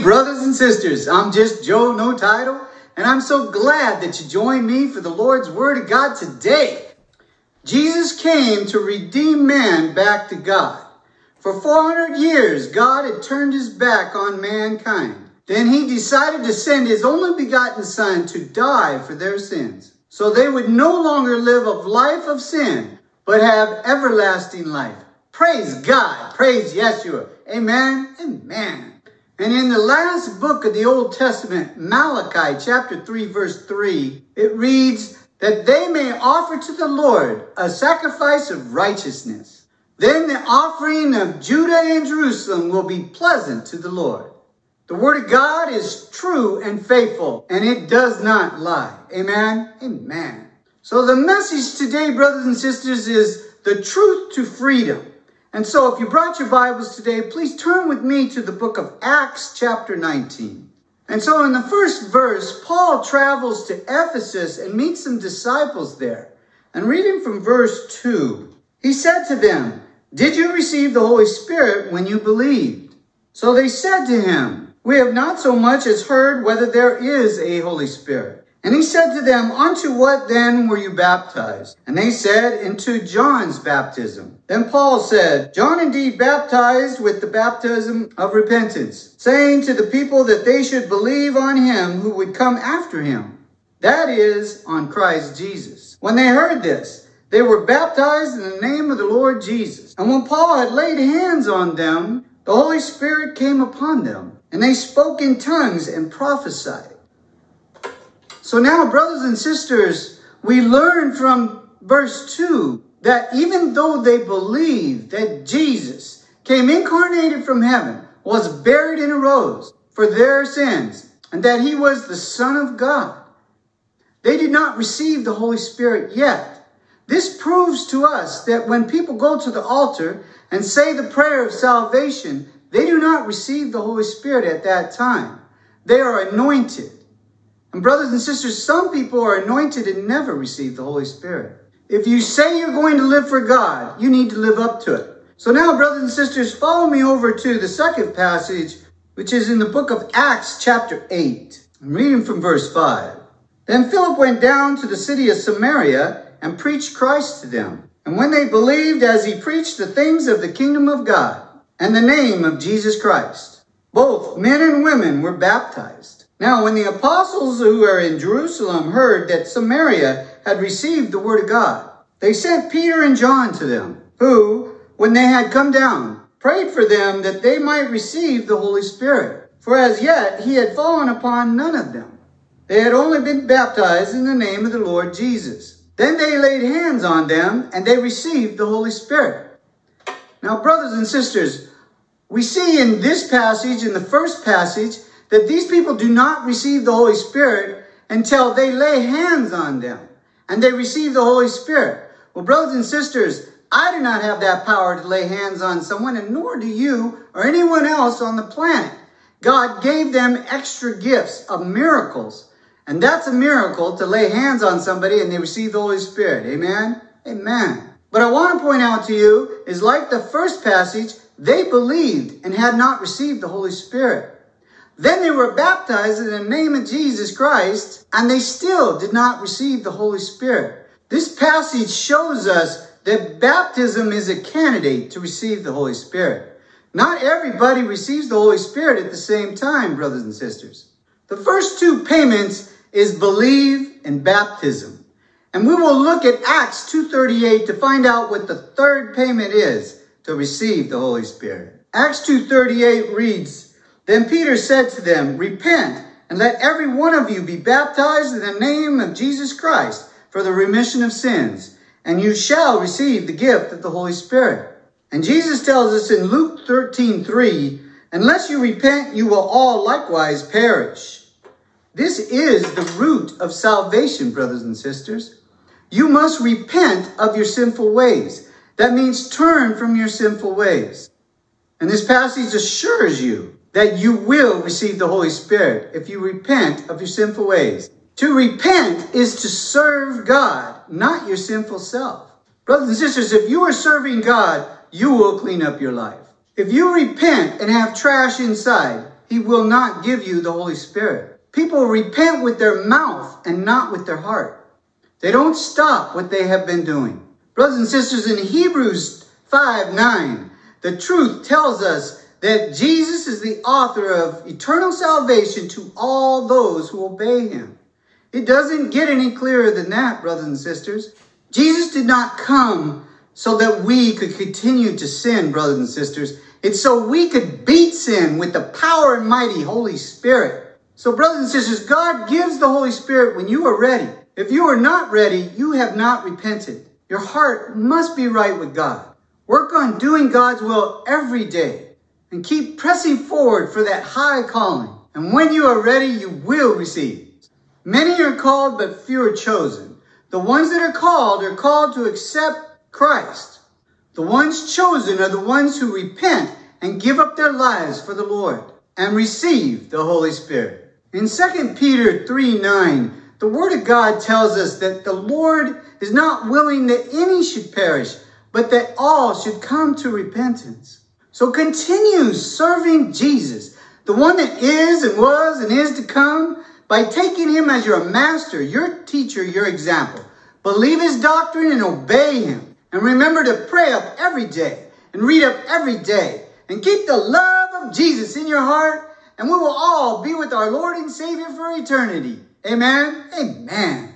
Brothers and sisters, I'm just Joe, no title, and I'm so glad that you joined me for the Lord's Word of God today. Jesus came to redeem man back to God. For 400 years, God had turned his back on mankind. Then he decided to send his only begotten Son to die for their sins, so they would no longer live a life of sin, but have everlasting life. Praise God. Praise Yeshua. Amen. Amen. And in the last book of the Old Testament, Malachi chapter 3, verse 3, it reads that they may offer to the Lord a sacrifice of righteousness. Then the offering of Judah and Jerusalem will be pleasant to the Lord. The word of God is true and faithful, and it does not lie. Amen. Amen. So the message today, brothers and sisters, is the truth to freedom. And so if you brought your Bibles today, please turn with me to the book of Acts chapter 19. And so in the first verse, Paul travels to Ephesus and meets some disciples there. And reading from verse 2, he said to them, Did you receive the Holy Spirit when you believed? So they said to him, We have not so much as heard whether there is a Holy Spirit. And he said to them, Unto what then were you baptized? And they said, Into John's baptism. Then Paul said, John indeed baptized with the baptism of repentance, saying to the people that they should believe on him who would come after him. That is, on Christ Jesus. When they heard this, they were baptized in the name of the Lord Jesus. And when Paul had laid hands on them, the Holy Spirit came upon them, and they spoke in tongues and prophesied. So now, brothers and sisters, we learn from verse 2 that even though they believed that Jesus came incarnated from heaven, was buried and arose for their sins, and that he was the Son of God, they did not receive the Holy Spirit yet. This proves to us that when people go to the altar and say the prayer of salvation, they do not receive the Holy Spirit at that time. They are anointed. And brothers and sisters, some people are anointed and never receive the Holy Spirit. If you say you're going to live for God, you need to live up to it. So now, brothers and sisters, follow me over to the second passage, which is in the book of Acts, chapter 8. I'm reading from verse 5. Then Philip went down to the city of Samaria and preached Christ to them. And when they believed as he preached the things of the kingdom of God and the name of Jesus Christ, both men and women were baptized. Now, when the apostles who were in Jerusalem heard that Samaria had received the word of God, they sent Peter and John to them, who, when they had come down, prayed for them that they might receive the Holy Spirit. For as yet he had fallen upon none of them. They had only been baptized in the name of the Lord Jesus. Then they laid hands on them and they received the Holy Spirit. Now, brothers and sisters, we see in this passage, in the first passage, that these people do not receive the Holy Spirit until they lay hands on them and they receive the Holy Spirit. Well, brothers and sisters, I do not have that power to lay hands on someone, and nor do you or anyone else on the planet. God gave them extra gifts of miracles. And that's a miracle to lay hands on somebody and they receive the Holy Spirit. Amen? Amen. But I want to point out to you is like the first passage, they believed and had not received the Holy Spirit. Then they were baptized in the name of Jesus Christ, and they still did not receive the Holy Spirit. This passage shows us that baptism is a candidate to receive the Holy Spirit. Not everybody receives the Holy Spirit at the same time, brothers and sisters. The first two payments is believe and baptism. And we will look at Acts 2.38 to find out what the third payment is to receive the Holy Spirit. Acts 2.38 reads, then Peter said to them, Repent, and let every one of you be baptized in the name of Jesus Christ for the remission of sins, and you shall receive the gift of the Holy Spirit. And Jesus tells us in Luke 13, 3, Unless you repent, you will all likewise perish. This is the root of salvation, brothers and sisters. You must repent of your sinful ways. That means turn from your sinful ways. And this passage assures you that you will receive the Holy Spirit if you repent of your sinful ways. To repent is to serve God, not your sinful self. Brothers and sisters, if you are serving God, you will clean up your life. If you repent and have trash inside, he will not give you the Holy Spirit. People repent with their mouth and not with their heart. They don't stop what they have been doing. Brothers and sisters, in Hebrews 5 9, the truth tells us that Jesus is the author of eternal salvation to all those who obey him. It doesn't get any clearer than that, brothers and sisters. Jesus did not come so that we could continue to sin, brothers and sisters. It's so we could beat sin with the power and mighty Holy Spirit. So, brothers and sisters, God gives the Holy Spirit when you are ready. If you are not ready, you have not repented. Your heart must be right with God. Work on doing God's will every day and keep pressing forward for that high calling. And when you are ready, you will receive. Many are called, but few are chosen. The ones that are called are called to accept Christ. The ones chosen are the ones who repent and give up their lives for the Lord and receive the Holy Spirit. In 2 Peter 3 9, the Word of God tells us that the Lord is not willing that any should perish, but that all should come to repentance. So continue serving Jesus, the one that is and was and is to come, by taking him as your master, your teacher, your example. Believe his doctrine and obey him. And remember to pray up every day and read up every day and keep the love of Jesus in your heart and we will all be with our Lord and Savior for eternity. Amen. Amen.